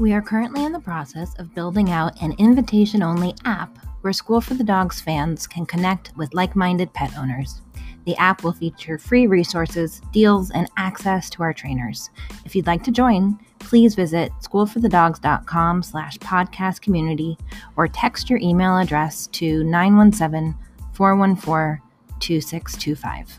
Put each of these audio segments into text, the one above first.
We are currently in the process of building out an invitation only app where School for the Dogs fans can connect with like minded pet owners. The app will feature free resources, deals, and access to our trainers. If you'd like to join, please visit schoolforthedogs.com slash podcast community or text your email address to 917 414 2625.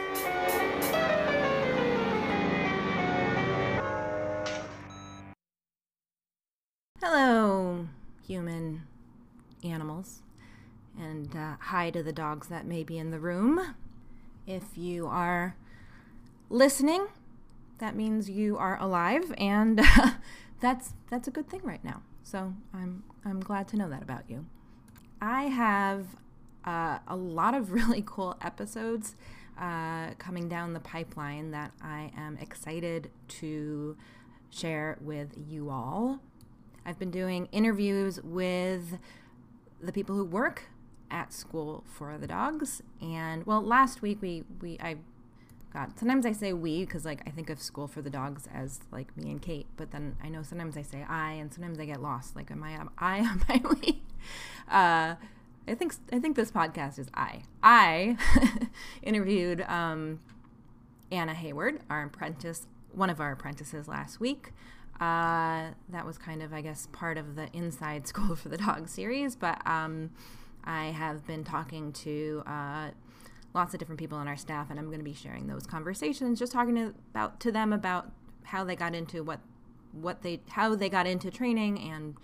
Uh, hi to the dogs that may be in the room. If you are listening, that means you are alive, and that's that's a good thing right now. So I'm I'm glad to know that about you. I have uh, a lot of really cool episodes uh, coming down the pipeline that I am excited to share with you all. I've been doing interviews with the people who work at school for the dogs, and well, last week we we I God, sometimes I say we because like I think of school for the dogs as like me and Kate, but then I know sometimes I say I, and sometimes I get lost. Like, am I am I am I we? Uh, I think I think this podcast is I. I interviewed um, Anna Hayward, our apprentice, one of our apprentices last week. Uh, that was kind of, I guess, part of the Inside School for the Dog series. But um, I have been talking to uh, lots of different people on our staff, and I'm going to be sharing those conversations, just talking to, about to them about how they got into what what they how they got into training and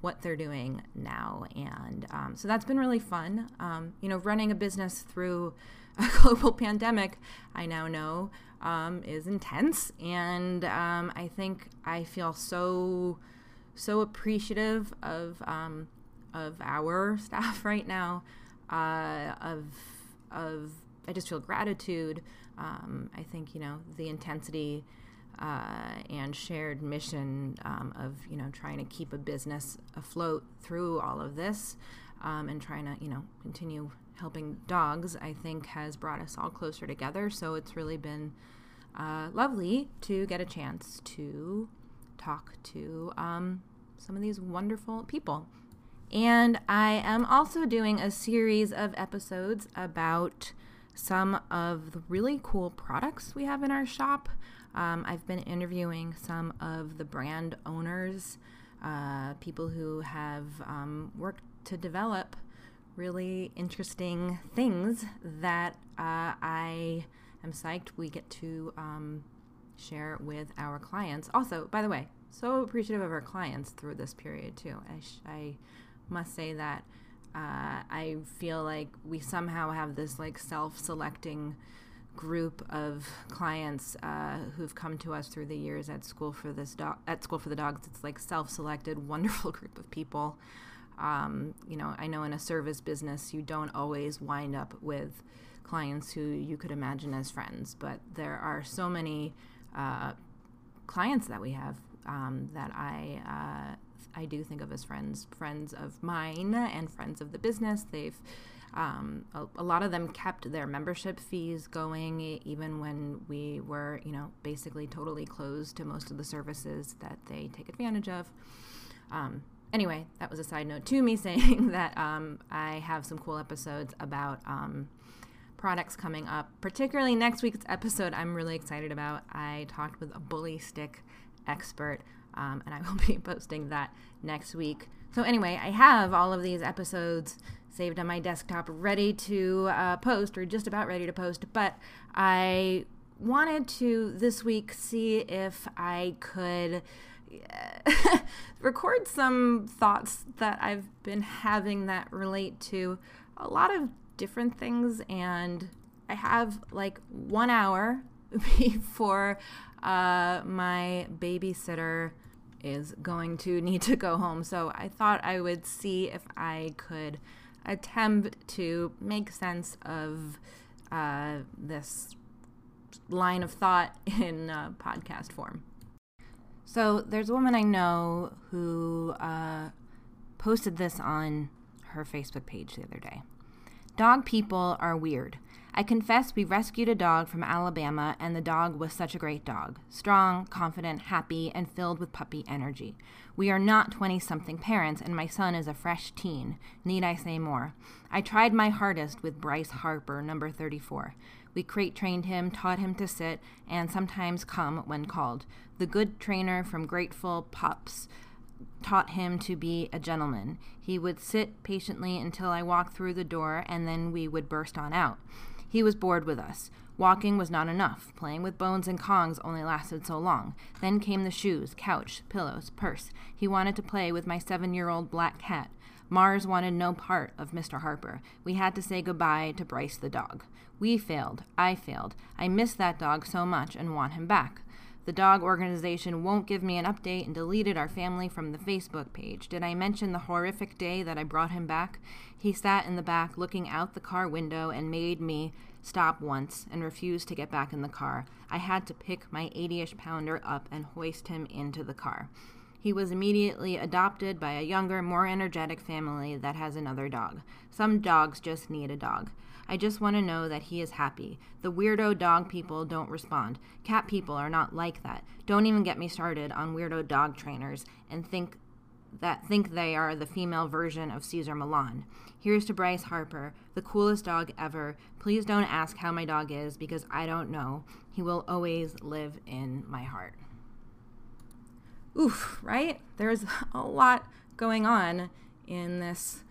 what they're doing now. And um, so that's been really fun. Um, you know, running a business through a global pandemic, I now know um, is intense, and um, I think I feel so so appreciative of um, of our staff right now. Uh, of of I just feel gratitude. Um, I think you know the intensity. Uh, and shared mission um, of you know trying to keep a business afloat through all of this um, and trying to you know continue helping dogs, I think has brought us all closer together. So it's really been uh, lovely to get a chance to talk to um, some of these wonderful people. And I am also doing a series of episodes about some of the really cool products we have in our shop. Um, I've been interviewing some of the brand owners, uh, people who have um, worked to develop really interesting things that uh, I am psyched we get to um, share with our clients. Also, by the way, so appreciative of our clients through this period too. I, sh- I must say that uh, I feel like we somehow have this like self-selecting group of clients uh, who've come to us through the years at school for this at school for the dogs. It's like self-selected, wonderful group of people um, you know, I know in a service business, you don't always wind up with clients who you could imagine as friends, but there are so many uh, clients that we have um, that I uh, I do think of as friends, friends of mine and friends of the business. They've um, a, a, lot of them kept their membership fees going even when we were, you know, basically totally closed to most of the services that they take advantage of. Um, anyway, that was a side note to me saying that um, I have some cool episodes about um, products coming up, particularly next week's episode. I'm really excited about. I talked with a bully stick expert, um, and I will be posting that next week. So, anyway, I have all of these episodes saved on my desktop ready to uh, post, or just about ready to post, but I wanted to this week see if I could record some thoughts that I've been having that relate to a lot of different things. And I have like one hour before uh, my babysitter is going to need to go home. So I thought I would see if I could attempt to make sense of uh, this line of thought in uh, podcast form. So there's a woman I know who uh, posted this on her Facebook page the other day. Dog people are weird. I confess we rescued a dog from Alabama, and the dog was such a great dog strong, confident, happy, and filled with puppy energy. We are not 20 something parents, and my son is a fresh teen. Need I say more? I tried my hardest with Bryce Harper, number 34. We crate trained him, taught him to sit, and sometimes come when called. The good trainer from Grateful Pups taught him to be a gentleman. He would sit patiently until I walked through the door, and then we would burst on out. He was bored with us. Walking was not enough. Playing with bones and kongs only lasted so long. Then came the shoes, couch, pillows, purse. He wanted to play with my seven year old black cat. Mars wanted no part of Mr. Harper. We had to say goodbye to Bryce the dog. We failed. I failed. I miss that dog so much and want him back. The dog organization won't give me an update and deleted our family from the Facebook page. Did I mention the horrific day that I brought him back? He sat in the back looking out the car window and made me stop once and refused to get back in the car. I had to pick my 80 ish pounder up and hoist him into the car. He was immediately adopted by a younger, more energetic family that has another dog. Some dogs just need a dog. I just want to know that he is happy. The weirdo dog people don't respond. Cat people are not like that. Don't even get me started on weirdo dog trainers and think that think they are the female version of Cesar Millan. Here's to Bryce Harper, the coolest dog ever. Please don't ask how my dog is because I don't know. He will always live in my heart. Oof, right? There's a lot going on in this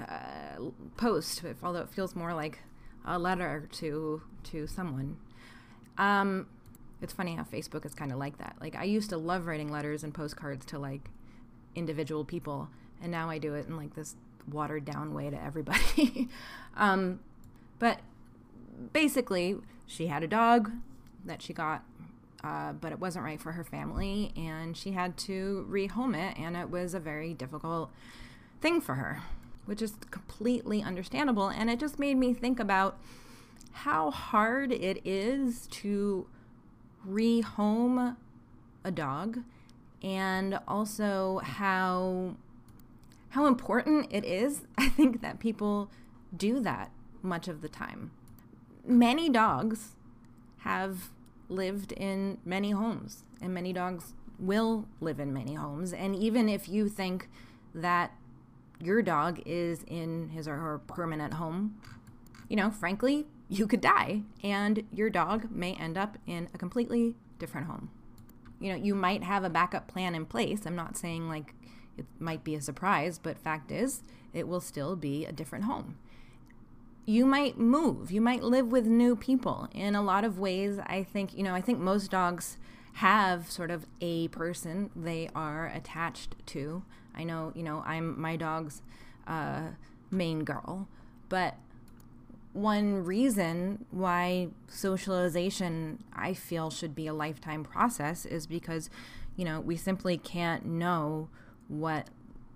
uh, post, although it feels more like a letter to to someone. Um, it's funny how Facebook is kind of like that. Like I used to love writing letters and postcards to like individual people, and now I do it in like this watered down way to everybody. um, but basically, she had a dog that she got, uh, but it wasn't right for her family, and she had to rehome it, and it was a very difficult thing for her which is completely understandable. And it just made me think about how hard it is to rehome a dog and also how how important it is. I think that people do that much of the time. Many dogs have lived in many homes and many dogs will live in many homes. And even if you think that your dog is in his or her permanent home, you know, frankly, you could die and your dog may end up in a completely different home. You know, you might have a backup plan in place. I'm not saying like it might be a surprise, but fact is, it will still be a different home. You might move, you might live with new people. In a lot of ways, I think, you know, I think most dogs have sort of a person they are attached to. I know, you know, I'm my dog's uh, main girl, but one reason why socialization I feel should be a lifetime process is because, you know, we simply can't know what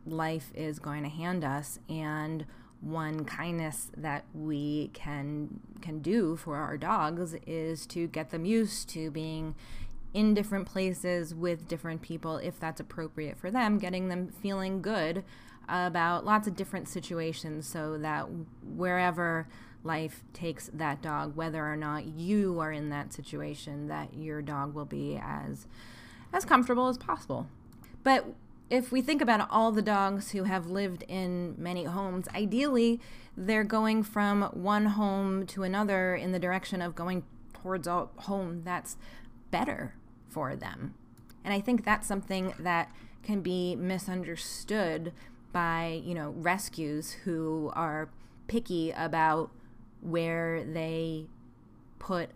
life is going to hand us and one kindness that we can can do for our dogs is to get them used to being in different places with different people if that's appropriate for them, getting them feeling good about lots of different situations so that wherever life takes that dog, whether or not you are in that situation, that your dog will be as as comfortable as possible. But if we think about all the dogs who have lived in many homes, ideally they're going from one home to another in the direction of going towards a home that's better for them. And I think that's something that can be misunderstood by, you know, rescues who are picky about where they put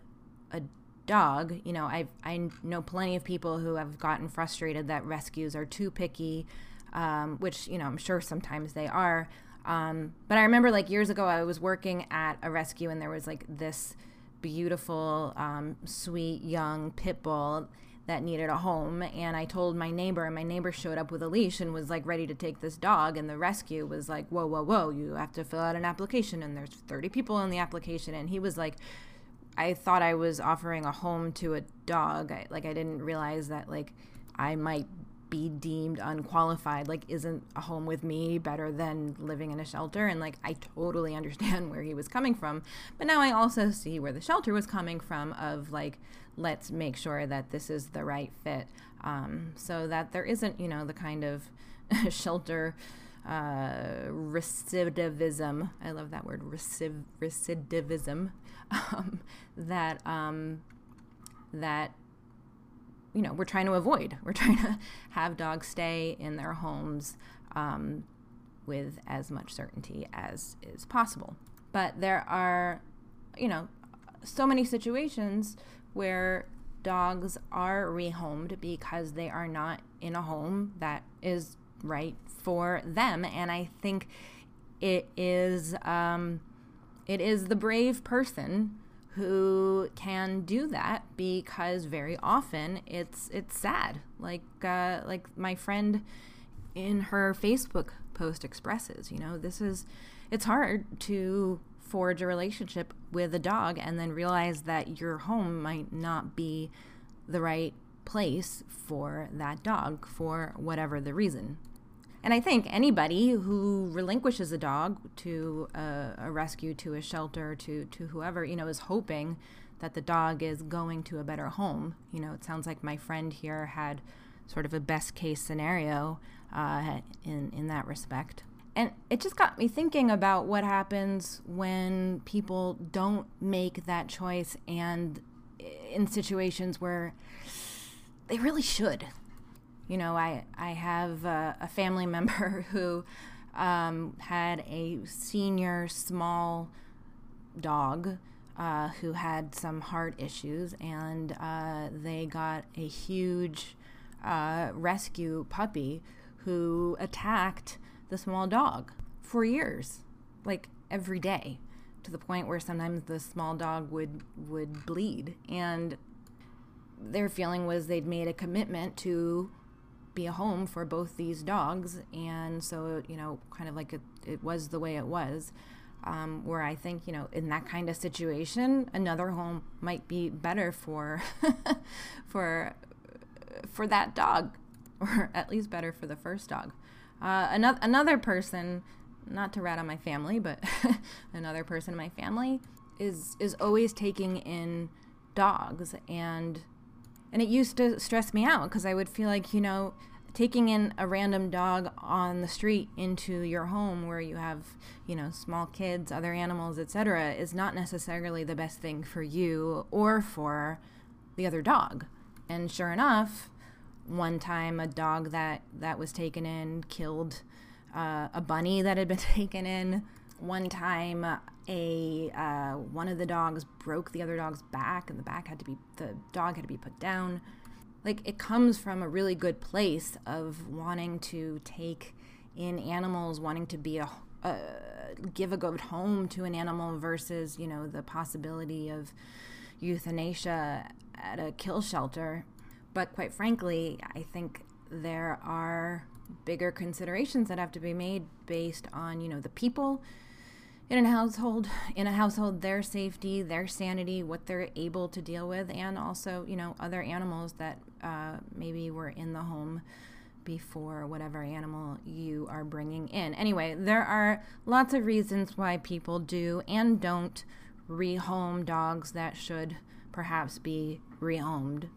a dog. You know, I I know plenty of people who have gotten frustrated that rescues are too picky, um, which you know I'm sure sometimes they are. Um, but I remember like years ago I was working at a rescue and there was like this beautiful, um, sweet, young pit bull that needed a home. And I told my neighbor, and my neighbor showed up with a leash and was like ready to take this dog. And the rescue was like, whoa, whoa, whoa, you have to fill out an application. And there's 30 people in the application. And he was like, I thought I was offering a home to a dog. I, like, I didn't realize that, like, I might be deemed unqualified like isn't a home with me better than living in a shelter and like i totally understand where he was coming from but now i also see where the shelter was coming from of like let's make sure that this is the right fit um, so that there isn't you know the kind of shelter uh, recidivism i love that word recidivism um, that um, that you know we're trying to avoid. We're trying to have dogs stay in their homes um, with as much certainty as is possible. But there are, you know, so many situations where dogs are rehomed because they are not in a home that is right for them, and I think it is um, it is the brave person who can do that because very often it's it's sad. Like uh, like my friend in her facebook post expresses you know this is it's hard to forge a relationship with a dog and then realize that your home might not be the right place for that dog for whatever the reason and I think anybody who relinquishes a dog to a, a, rescue, to a shelter, to, to whoever, you know, is hoping that the dog is going to a better home. You know, it sounds like my friend here had sort of a best case scenario uh, in, in that respect. And it just got me thinking about what happens when people don't make that choice and in situations where they really should. You know, I I have a, a family member who um, had a senior small dog uh, who had some heart issues, and uh, they got a huge uh, rescue puppy who attacked the small dog for years, like every day, to the point where sometimes the small dog would would bleed, and their feeling was they'd made a commitment to be a home for both these dogs. And so, you know, kind of like it, it was the way it was. Um, where I think, you know, in that kind of situation, another home might be better for for for that dog, or at least better for the first dog. Uh, another another person, not to rat on my family, but another person in my family is is always taking in dogs and and it used to stress me out because I would feel like, you know, taking in a random dog on the street into your home where you have, you know, small kids, other animals, etc., is not necessarily the best thing for you or for the other dog. And sure enough, one time a dog that that was taken in killed uh, a bunny that had been taken in. One time, a uh, one of the dogs broke the other dog's back, and the back had to be the dog had to be put down. Like it comes from a really good place of wanting to take in animals, wanting to be a uh, give a good home to an animal versus you know the possibility of euthanasia at a kill shelter. But quite frankly, I think there are bigger considerations that have to be made based on you know the people in a household in a household their safety their sanity what they're able to deal with and also you know other animals that uh, maybe were in the home before whatever animal you are bringing in. Anyway there are lots of reasons why people do and don't rehome dogs that should perhaps be rehomed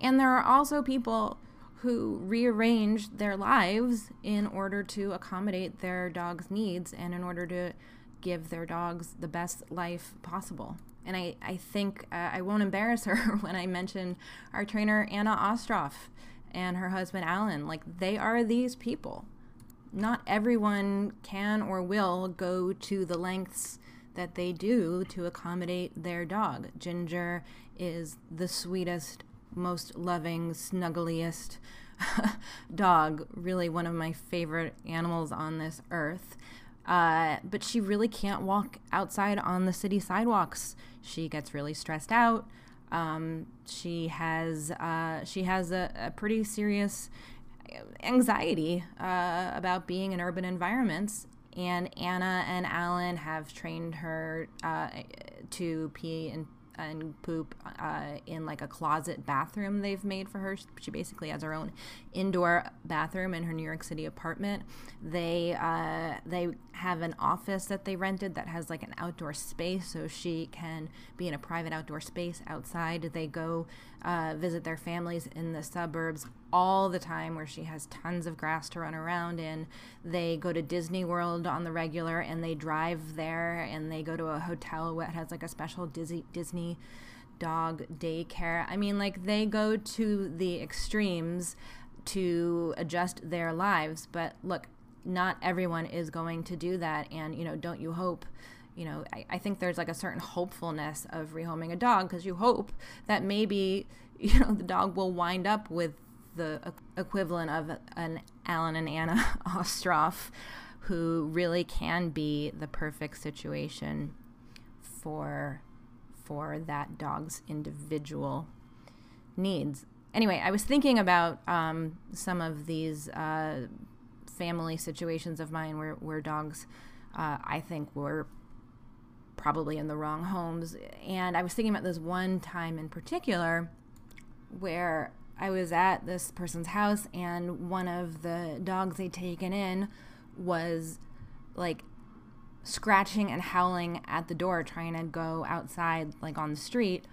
and there are also people who rearrange their lives in order to accommodate their dog's needs and in order to give their dogs the best life possible. And I, I think uh, I won't embarrass her when I mention our trainer, Anna Ostroff, and her husband, Alan. Like, they are these people. Not everyone can or will go to the lengths that they do to accommodate their dog. Ginger is the sweetest, most loving, snuggliest dog, really one of my favorite animals on this earth Uh, but she really can't walk outside on the city sidewalks. She gets really stressed out. Um, she has uh, she has a, a, pretty serious anxiety uh, about being in urban environments. And Anna and Alan have trained her uh, to pee and and poop uh, in like a closet bathroom they've made for her. She basically has her own indoor bathroom in her New York City apartment. They uh, they have an office that they rented that has like an outdoor space, so she can be in a private outdoor space outside. They go uh, visit their families in the suburbs all the time, where she has tons of grass to run around in. They go to Disney World on the regular, and they drive there, and they go to a hotel that has like a special Disney Disney dog daycare. I mean, like they go to the extremes to adjust their lives. But look, not everyone is going to do that. And, you know, don't you hope, you know, I, I think there's like a certain hopefulness of rehoming a dog because you hope that maybe, you know, the dog will wind up with the equivalent of an Alan and Anna Ostroff who really can be the perfect situation for for that dog's individual needs. Anyway, I was thinking about um, some of these uh, family situations of mine where, where dogs, uh, I think, were probably in the wrong homes. And I was thinking about this one time in particular where I was at this person's house and one of the dogs they'd taken in was like scratching and howling at the door trying to go outside like on the street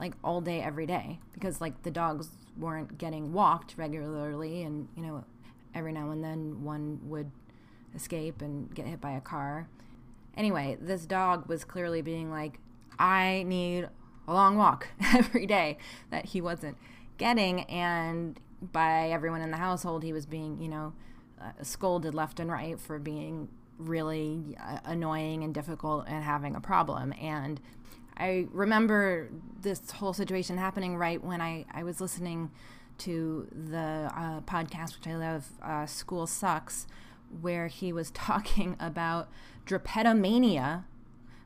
like all day every day because like the dogs weren't getting walked regularly and you know every now and then one would escape and get hit by a car anyway this dog was clearly being like i need a long walk every day that he wasn't getting and by everyone in the household he was being you know uh, scolded left and right for being really uh, annoying and difficult and having a problem. And I remember this whole situation happening right when I, I was listening to the uh, podcast, which I love, uh, School Sucks, where he was talking about drapetomania,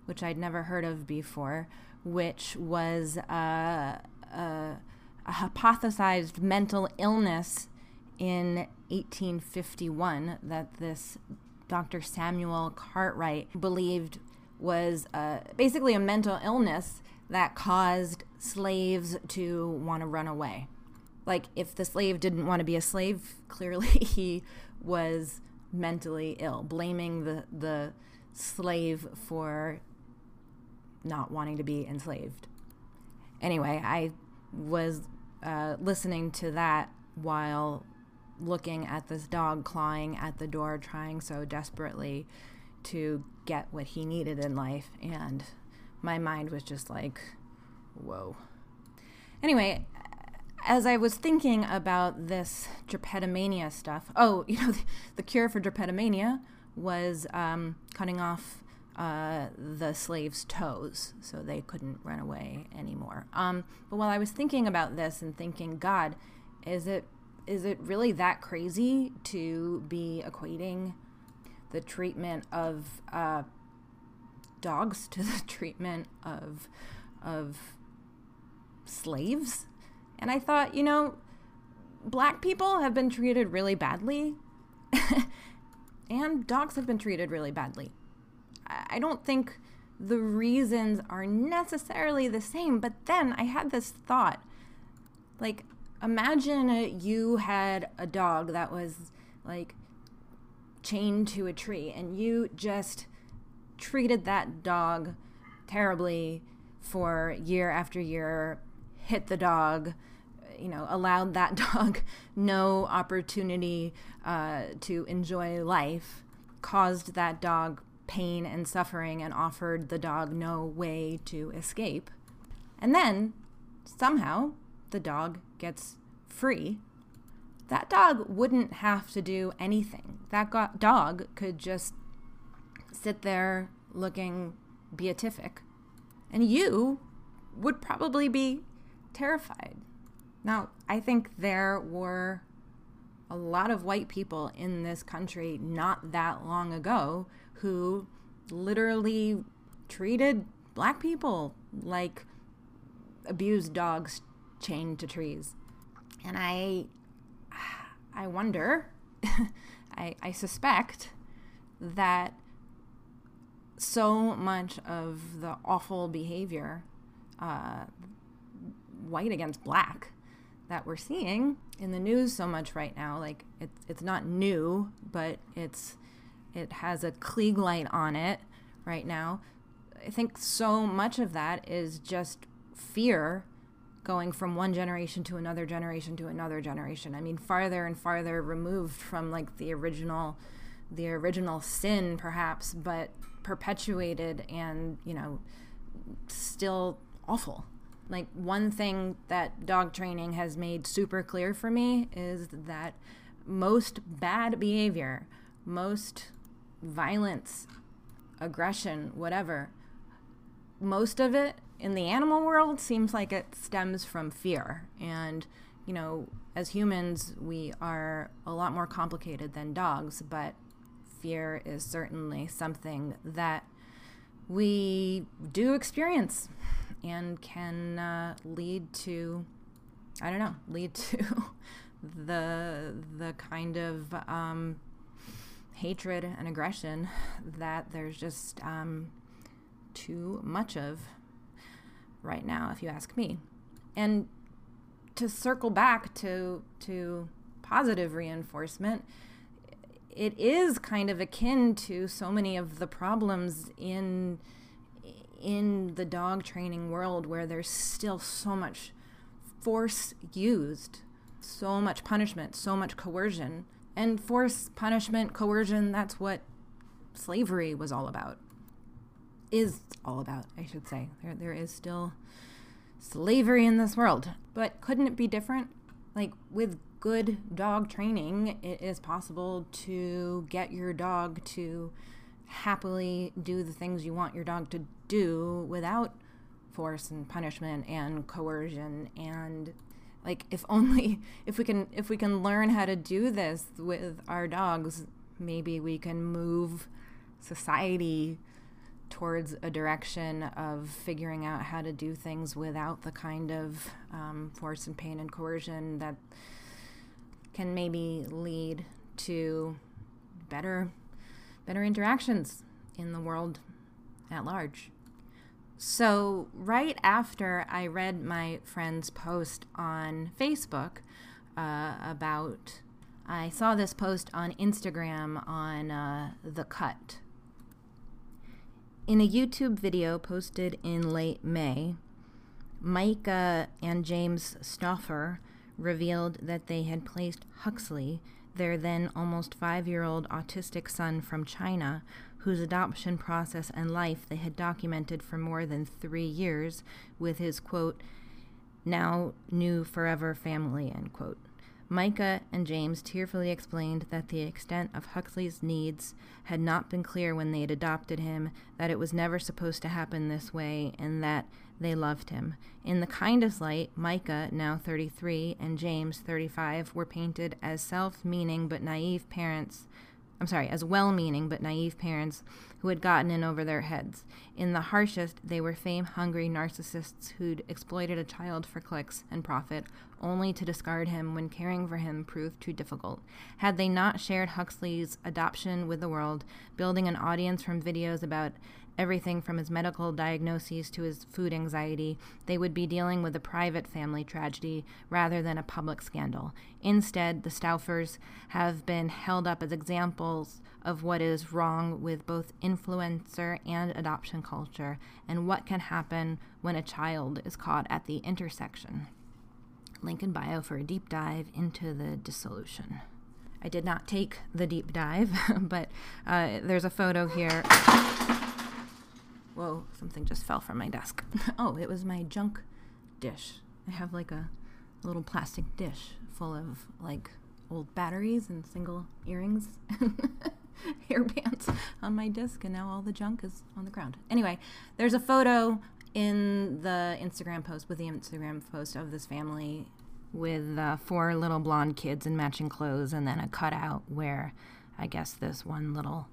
which I'd never heard of before, which was uh, a, a hypothesized mental illness in 1851 that this Dr. Samuel Cartwright believed was uh, basically a mental illness that caused slaves to want to run away. Like, if the slave didn't want to be a slave, clearly he was mentally ill, blaming the, the slave for not wanting to be enslaved. Anyway, I was uh, listening to that while looking at this dog clawing at the door, trying so desperately to get what he needed in life. And my mind was just like, whoa. Anyway, as I was thinking about this drapetomania stuff, oh, you know, the, the cure for drapetomania was um, cutting off uh, the slaves' toes so they couldn't run away anymore. Um, but while I was thinking about this and thinking, God, is it is it really that crazy to be equating the treatment of uh, dogs to the treatment of of slaves? And I thought, you know, black people have been treated really badly, and dogs have been treated really badly. I don't think the reasons are necessarily the same, but then I had this thought like, imagine you had a dog that was like chained to a tree and you just treated that dog terribly for year after year, hit the dog, you know, allowed that dog no opportunity uh, to enjoy life, caused that dog pain and suffering, and offered the dog no way to escape. And then somehow the dog gets free, that dog wouldn't have to do anything. That go- dog could just sit there looking beatific. And you would probably be terrified. Now, I think there were a lot of white people in this country not that long ago who literally treated black people like abused dogs chained to trees. And I I wonder, I, I suspect that so much of the awful behavior, uh, white against black, that we're seeing in the news so much right now, like it's it's not new, but it's it has a Klieg light on it right now. I think so much of that is just fear going from one generation to another generation to another generation. I mean, farther and farther removed from like the original, the original sin, perhaps, but perpetuated and you know, still awful. Like one thing that dog training has made super clear for me is that most bad behavior, most violence, aggression, whatever, most of it in the animal world seems like it stems from fear. And, you know, as humans, we are a lot more complicated than dogs, but fear is certainly something that we do experience and can uh, lead to, I don't know, lead to the the kind of um, hatred and aggression that there's just um, too much of right now, if you ask me. And to circle back to to positive reinforcement, it is kind of akin to so many of the problems in in the dog training world where there's still so much force used, so much punishment, so much coercion. And force, punishment, coercion, that's what slavery was all about is all about, I should say. There, there is still slavery in this world. But couldn't it be different? Like with good dog training, it is possible to get your dog to happily do the things you want your dog to do without force and punishment and coercion and like if only if we can if we can learn how to do this with our dogs maybe we can move society towards a direction of figuring out how to do things without the kind of um, force and pain and coercion that can maybe lead to better better interactions in the world at large. So, right after I read my friend's post on Facebook uh, about, I saw this post on Instagram on uh, The Cut, in a YouTube video posted in late May, Myka and James Stauffer revealed that they had placed Huxley, their then almost five year old autistic son from China, whose adoption process and life they had documented for more than three years, with his quote, now new forever family, end quote. Myka and James tearfully explained that the extent of Huxley's needs had not been clear when they had adopted him, that it was never supposed to happen this way, and that they loved him. In the kindest light, Myka, now 33, and James, 35, were painted as self meaning but naive parents I'm sorry, as well meaning but naive parents who had gotten in over their heads. In the harshest, they were fame hungry narcissists who'd exploited a child for clicks and profit, only to discard him when caring for him proved too difficult. Had they not shared Huxley's adoption with the world, building an audience from videos about everything from his medical diagnoses to his food anxiety, they would be dealing with a private family tragedy rather than a public scandal. Instead, the Stauffers have been held up as examples of what is wrong with both influencer and adoption culture and what can happen when a child is caught at the intersection. Link in bio for a deep dive into the dissolution. I did not take the deep dive, but uh, there's a photo here. Whoa, something just fell from my desk. oh, it was my junk dish. I have like a, little plastic dish full of like old batteries and single earrings and hairbands on my disc, and now all the junk is on the ground. Anyway, there's a photo in the Instagram post with the Instagram post of this family with uh, four little blonde kids in matching clothes, and then a cutout where I guess this one little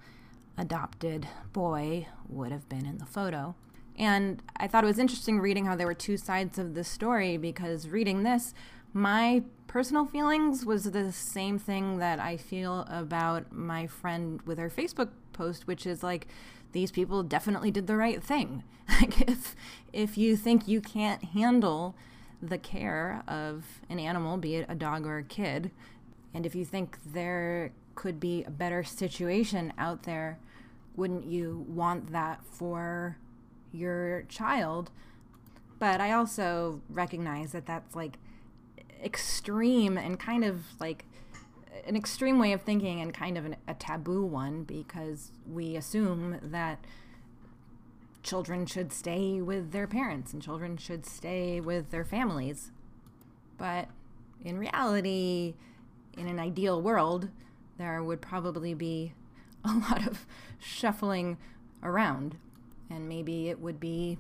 adopted boy would have been in the photo. And I thought it was interesting reading how there were two sides of the story because reading this, my personal feelings was the same thing that I feel about my friend with her Facebook post, which is like these people definitely did the right thing. Like if if you think you can't handle the care of an animal, be it a dog or a kid, and if you think there could be a better situation out there, wouldn't you want that for your child? But I also recognize that that's like extreme and kind of like an extreme way of thinking and kind of an, a taboo one because we assume that children should stay with their parents and children should stay with their families. But in reality, in an ideal world, there would probably be a lot of shuffling around, and maybe it would be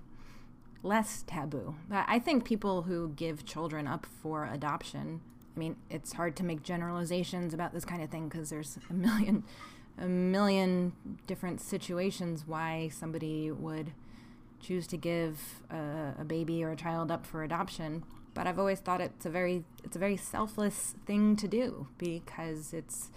less taboo. But I think people who give children up for adoption, I mean, it's hard to make generalizations about this kind of thing because there's a million a million different situations why somebody would choose to give a, a, baby or a child up for adoption. But I've always thought it's a very it's a very selfless thing to do because it's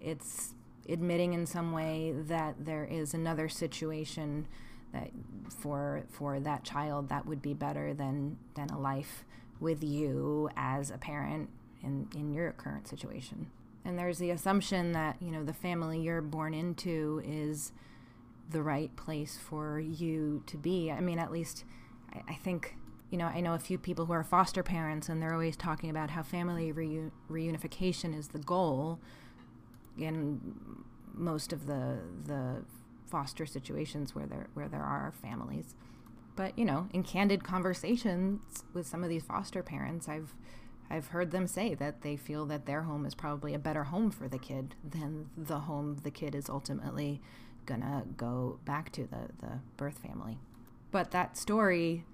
it's admitting in some way that there is another situation that for for that child that would be better than than a life with you as a parent in in your current situation. And there's the assumption that you know the family you're born into is the right place for you to be. I mean at least i, I think you know i know a few people who are foster parents and they're always talking about how family reu- reunification is the goal in most of the the foster situations where there where there are families but you know in candid conversations with some of these foster parents i've I've heard them say that they feel that their home is probably a better home for the kid than the home the kid is ultimately gonna go back to the, the birth family. But that story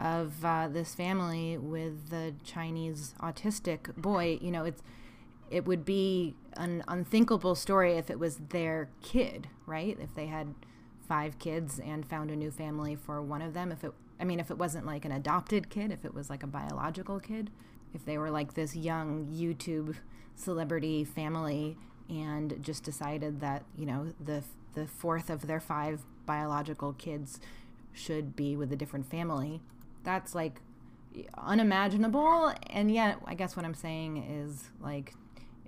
of uh, this family with the Chinese autistic boy, you know, it's it would be an unthinkable story if it was their kid, right? If they had five kids and found a new family for one of them, if it I mean, if it wasn't like an adopted kid, if it was like a biological kid, if they were like this young YouTube celebrity family and just decided that, you know, the the fourth of their five biological kids should be with a different family, that's like unimaginable. And yet, I guess what I'm saying is like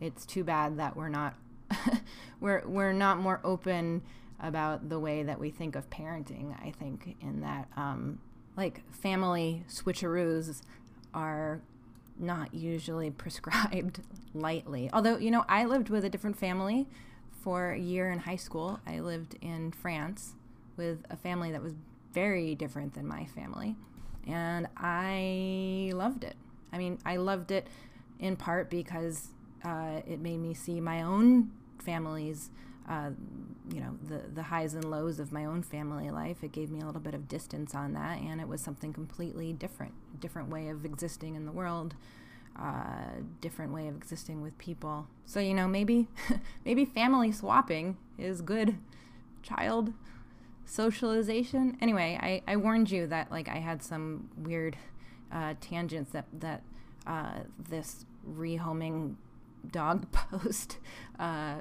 it's too bad that we're not we're we're not more open about the way that we think of parenting. I think in that um, like family switcheroos are not usually prescribed lightly. Although, you know, I lived with a different family for a year in high school. I lived in France with a family that was very different than my family. And I loved it. I mean, I loved it in part because uh, it made me see my own family's uh, you know the the highs and lows of my own family life. It gave me a little bit of distance on that, and it was something completely different, different way of existing in the world, uh, different way of existing with people. So you know maybe maybe family swapping is good child socialization. Anyway, I, I warned you that like I had some weird uh, tangents that that uh, this rehoming dog post uh,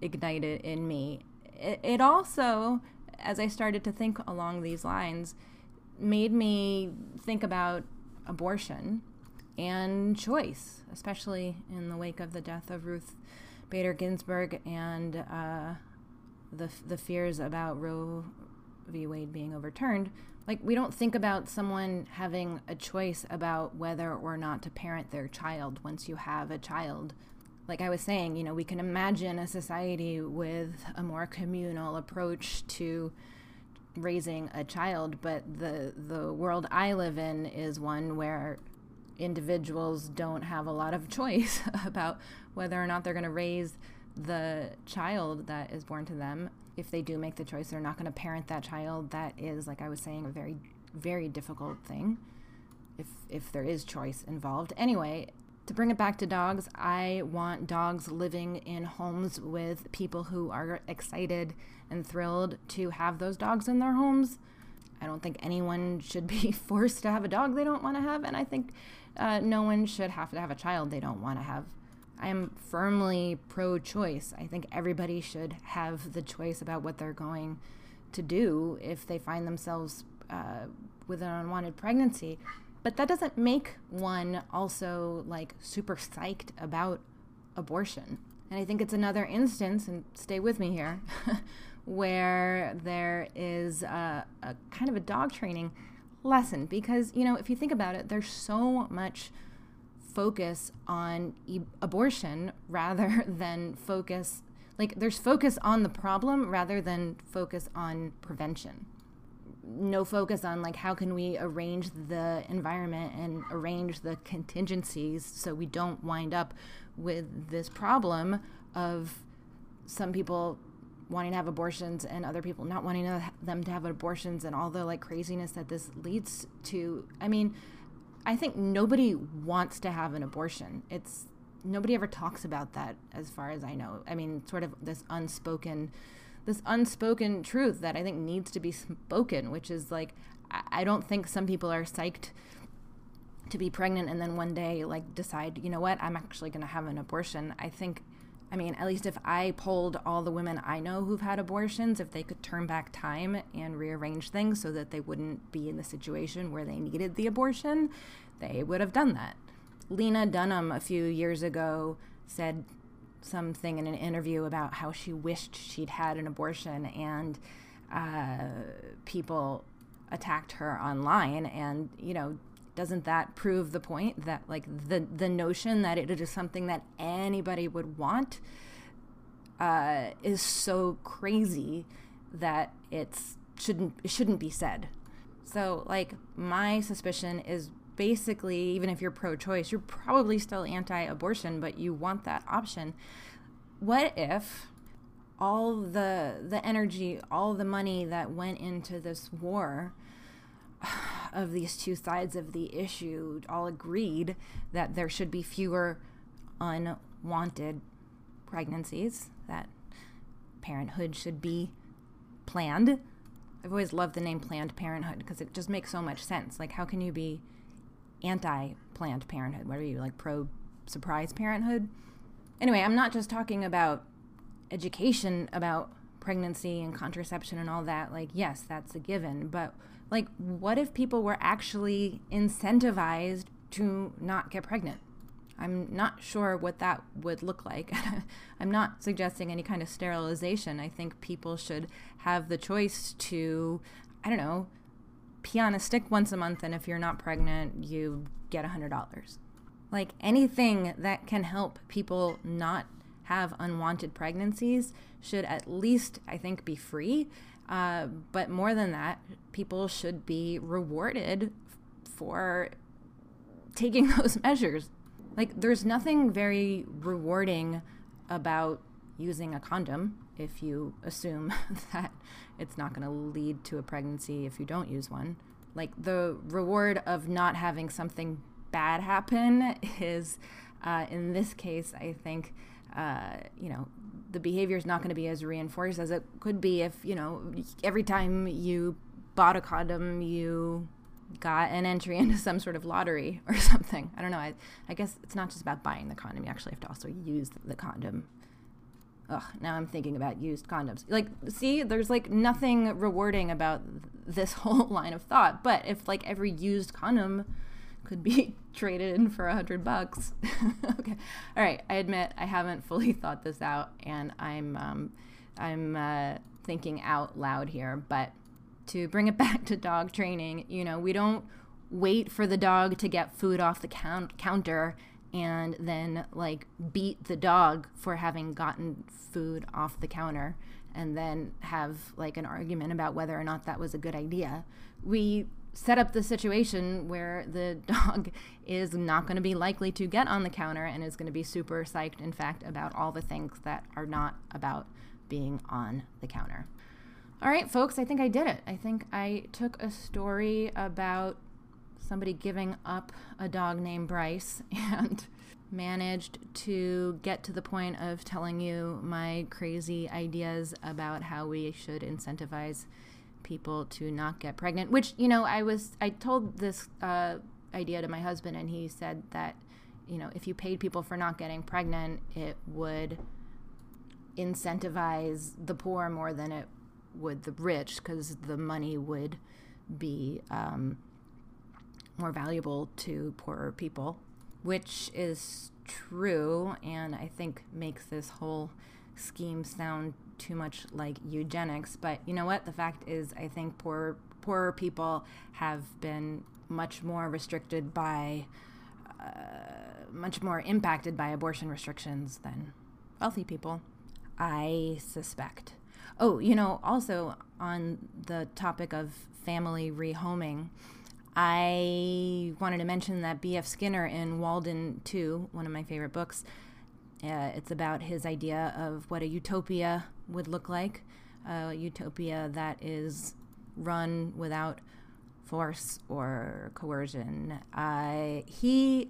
ignited in me. It, it also, as I started to think along these lines, made me think about abortion and choice, especially in the wake of the death of Ruth Bader Ginsburg and uh, the the fears about Roe v. Wade being overturned. Like we don't think about someone having a choice about whether or not to parent their child once you have a child like I was saying, you know, we can imagine a society with a more communal approach to raising a child, but the the world I live in is one where individuals don't have a lot of choice about whether or not they're going to raise the child that is born to them. If they do make the choice, they're not going to parent that child. That is, like I was saying, a very, very difficult thing. if if there is choice involved. Anyway, to bring it back to dogs, I want dogs living in homes with people who are excited and thrilled to have those dogs in their homes. I don't think anyone should be forced to have a dog they don't want to have, and I think uh, no one should have to have a child they don't want to have. I am firmly pro choice. I think everybody should have the choice about what they're going to do if they find themselves uh, with an unwanted pregnancy. But that doesn't make one also like super psyched about abortion. And I think it's another instance, and stay with me here, where there is a, a, kind of a dog training lesson. Because, you know, if you think about it, there's so much focus on e- abortion rather than focus, like, there's focus on the problem rather than focus on prevention. No focus on like how can we arrange the environment and arrange the contingencies so we don't wind up with this problem of some people wanting to have abortions and other people not wanting to them to have abortions and all the like craziness that this leads to. I mean i think nobody wants to have an abortion. It's nobody ever talks about that as far as i know. I mean sort of this unspoken this unspoken truth that I think needs to be spoken, which is like, I don't think some people are psyched to be pregnant and then one day like decide, you know what, I'm actually going to have an abortion. I think, I mean, at least if I polled all the women I know who've had abortions, if they could turn back time and rearrange things so that they wouldn't be in the situation where they needed the abortion, they would have done that. Lena Dunham a few years ago said something in an interview about how she wished she'd had an abortion and uh, people attacked her online and you know doesn't that prove the point that like the the notion that it is something that anybody would want uh, is so crazy that it's shouldn't it shouldn't be said so like my suspicion is basically, even if you're pro choice, you're probably still anti abortion, but you want that option. What if all the the energy, all the money that went into this war of these two sides of the issue all agreed that there should be fewer unwanted pregnancies, that parenthood should be planned. I've always loved the name Planned Parenthood because it just makes so much sense. Like, how can you be anti Planned Parenthood? What are you, like pro surprise parenthood? Anyway, I'm not just talking about education about pregnancy and contraception and all that. Like, yes, that's a given. But, like, what if people were actually incentivized to not get pregnant? I'm not sure what that would look like. I'm not suggesting any kind of sterilization. I think people should have the choice to, I don't know, pee on a stick once a month, and if you're not pregnant, you get $100. Like anything that can help people not have unwanted pregnancies should at least, I think, be free. Uh, but more than that, people should be rewarded for taking those measures. Like, there's nothing very rewarding about using a condom if you assume that it's not going to lead to a pregnancy if you don't use one. Like the reward of not having something bad happen is, uh, in this case, I think, uh, you know, the behavior is not going to be as reinforced as it could be if, you know, every time you bought a condom, you got an entry into some sort of lottery or something. I don't know. I, I guess it's not just about buying the condom. You actually have to also use the condom Ugh, now I'm thinking about used condoms. Like, see, there's like nothing rewarding about this whole line of thought. But if like every used condom could be traded in for a hundred bucks, okay. All right, I admit I haven't fully thought this out, and I'm um, I'm uh, thinking out loud here. But to bring it back to dog training, you know, we don't wait for the dog to get food off the count- counter and then like beat the dog for having gotten food off the counter and then have like an argument about whether or not that was a good idea. We set up the situation where the dog is not going to be likely to get on the counter and is going to be super psyched, in fact, about all the things that are not about being on the counter. All right, folks, I think I did it. I think I took a story about somebody giving up a dog named Bryce and managed to get to the point of telling you my crazy ideas about how we should incentivize people to not get pregnant. Which, you know, I was, I told this uh, idea to my husband, and he said that, you know, if you paid people for not getting pregnant, it would incentivize the poor more than it would the rich because the money would be um, more valuable to poorer people, which is true and I think makes this whole scheme sound too much like eugenics. But you know what? The fact is, I think poor poorer people have been much more restricted by, uh, much more impacted by abortion restrictions than wealthy people. I suspect. Oh, you know, also on the topic of family rehoming, I wanted to mention that B.F. Skinner in Walden 2, one of my favorite books, uh, it's about his idea of what a utopia would look like a utopia that is run without force or coercion. Uh, he,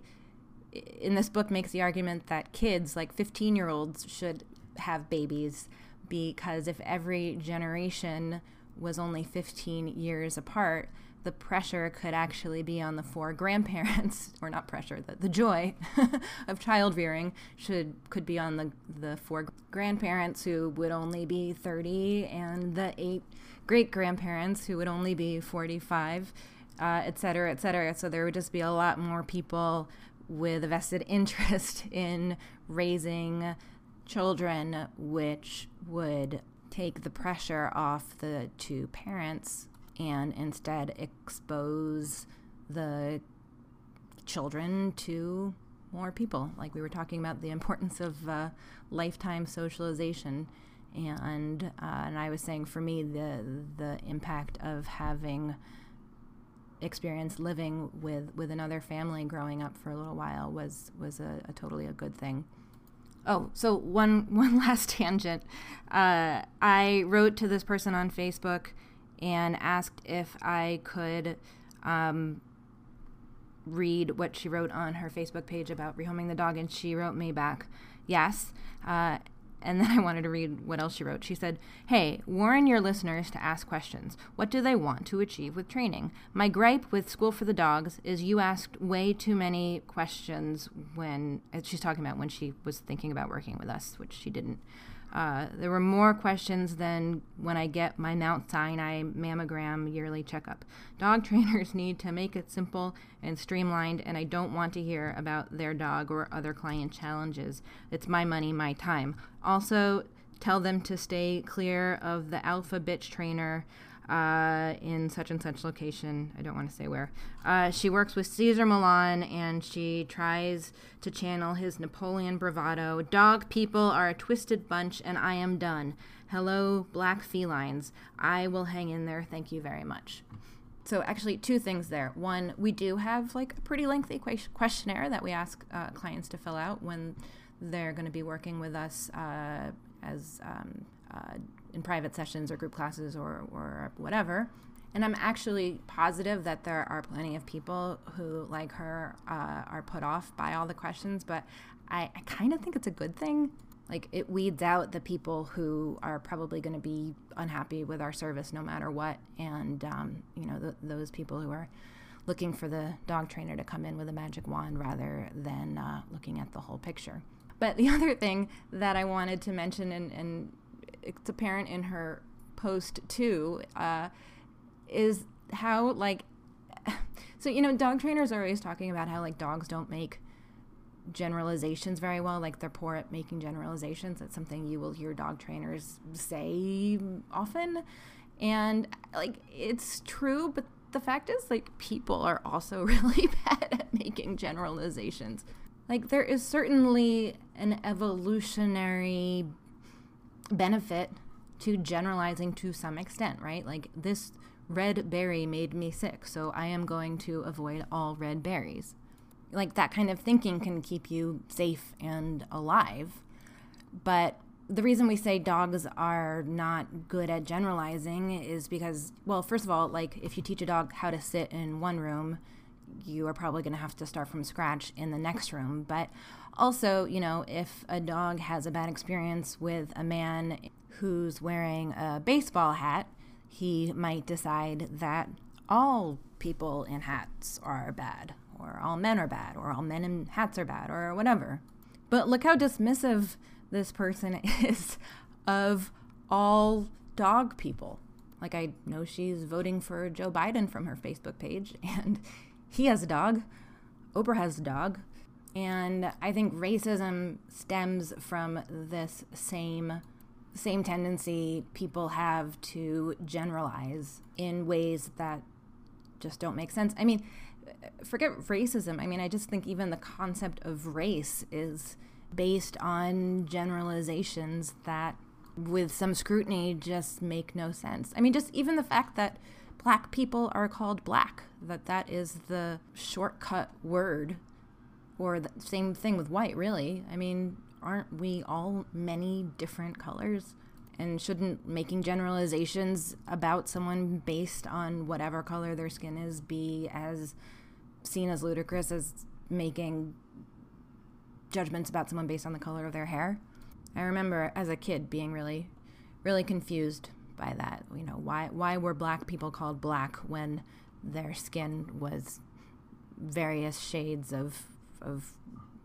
in this book, makes the argument that kids, like 15 year olds, should have babies because if every generation was only 15 years apart, the pressure could actually be on the four grandparents, or not pressure, the, the joy of child rearing should could be on the, the four grandparents who would only be 30 and the eight great grandparents who would only be 45, uh, et cetera, et cetera. So there would just be a lot more people with a vested interest in raising children, which would take the pressure off the two parents and instead expose the children to more people. Like we were talking about the importance of uh, lifetime socialization, and uh, and I was saying for me the the impact of having experience living with with another family growing up for a little while was was a, a totally a good thing. Oh, so one one last tangent. Uh, I wrote to this person on Facebook and asked if I could um, read what she wrote on her Facebook page about rehoming the dog, and she wrote me back, yes. Uh, and then I wanted to read what else she wrote. She said, Hey, warn your listeners to ask questions. What do they want to achieve with training? My gripe with School for the Dogs is you asked way too many questions when, she's talking about when she was thinking about working with us, which she didn't. Uh, there were more questions than when I get my Mount Sinai mammogram yearly checkup. Dog trainers need to make it simple and streamlined, and I don't want to hear about their dog or other client challenges. It's my money, my time. Also, tell them to stay clear of the alpha bitch trainer uh, in such and such location. I don't want to say where. Uh, she works with Cesar Millan and she tries to channel his Napoleon bravado. Dog people are a twisted bunch and I am done. Hello, black felines. I will hang in there. Thank you very much. So, actually, two things there. One, we do have like a pretty lengthy questionnaire that we ask uh, clients to fill out when they're going to be working with us uh, as um, uh, in private sessions or group classes or, or whatever. And I'm actually positive that there are plenty of people who, like her, uh, are put off by all the questions, but I, I kind of think it's a good thing. Like, it weeds out the people who are probably going to be unhappy with our service no matter what. And, um, you know, th- those people who are looking for the dog trainer to come in with a magic wand rather than uh, looking at the whole picture. But the other thing that I wanted to mention, and, and it's apparent in her post too, uh, is how like so you know dog trainers are always talking about how like dogs don't make generalizations very well like they're poor at making generalizations. That's something you will hear dog trainers say often. And like it's true but the fact is like people are also really bad at making generalizations. Like there is certainly an evolutionary benefit to generalizing to some extent, right? Like this red berry made me sick, so I am going to avoid all red berries. Like that kind of thinking can keep you safe and alive. But the reason we say dogs are not good at generalizing is because, well, first of all, like if you teach a dog how to sit in one room, you are probably going to have to start from scratch in the next room. But also, you know, if a dog has a bad experience with a man who's wearing a baseball hat, he might decide that all people in hats are bad, or all men are bad, or all men in hats are bad, or whatever. But look how dismissive this person is of all dog people. Like, I know she's voting for Joe Biden from her Facebook page, and he has a dog. Oprah has a dog. And I think racism stems from this same same tendency people have to generalize in ways that just don't make sense. I mean, forget racism. I mean, I just think even the concept of race is based on generalizations that, with some scrutiny, just make no sense. I mean, just even the fact that black people are called black, that that is the shortcut word, or the same thing with white, really. I mean, aren't we all many different colors? And shouldn't making generalizations about someone based on whatever color their skin is be as seen as ludicrous as making judgments about someone based on the color of their hair? I remember as a kid being really, really confused by that. You know, why why were black people called black when their skin was various shades of of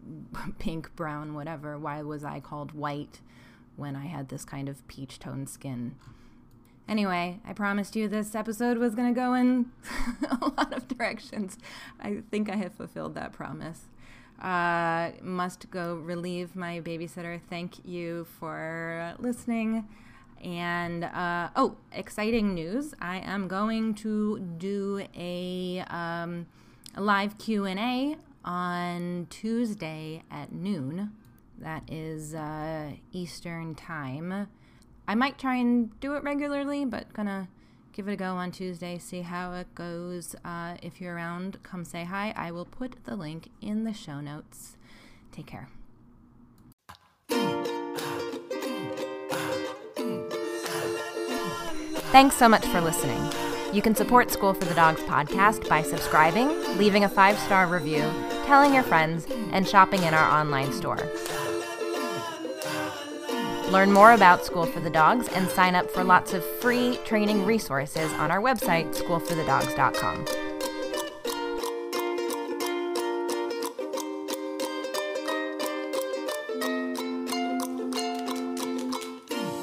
pink, brown, whatever. Why was I called white when I had this kind of peach toned skin? Anyway, I promised you this episode was going to go in a lot of directions. I think I have fulfilled that promise. Uh, must go relieve my babysitter. Thank you for listening. And uh, oh, exciting news! I am going to do a, um, a live Q and A on Tuesday at noon. That is uh, Eastern time. I might try and do it regularly, but gonna give it a go on Tuesday, see how it goes. Uh, if you're around, come say hi. I will put the link in the show notes. Take care. Thanks so much for listening. You can support School for the Dogs podcast by subscribing, leaving a five star review, telling your friends, and shopping in our online store. Learn more about School for the Dogs and sign up for lots of free training resources on our website, schoolforthedogs.com.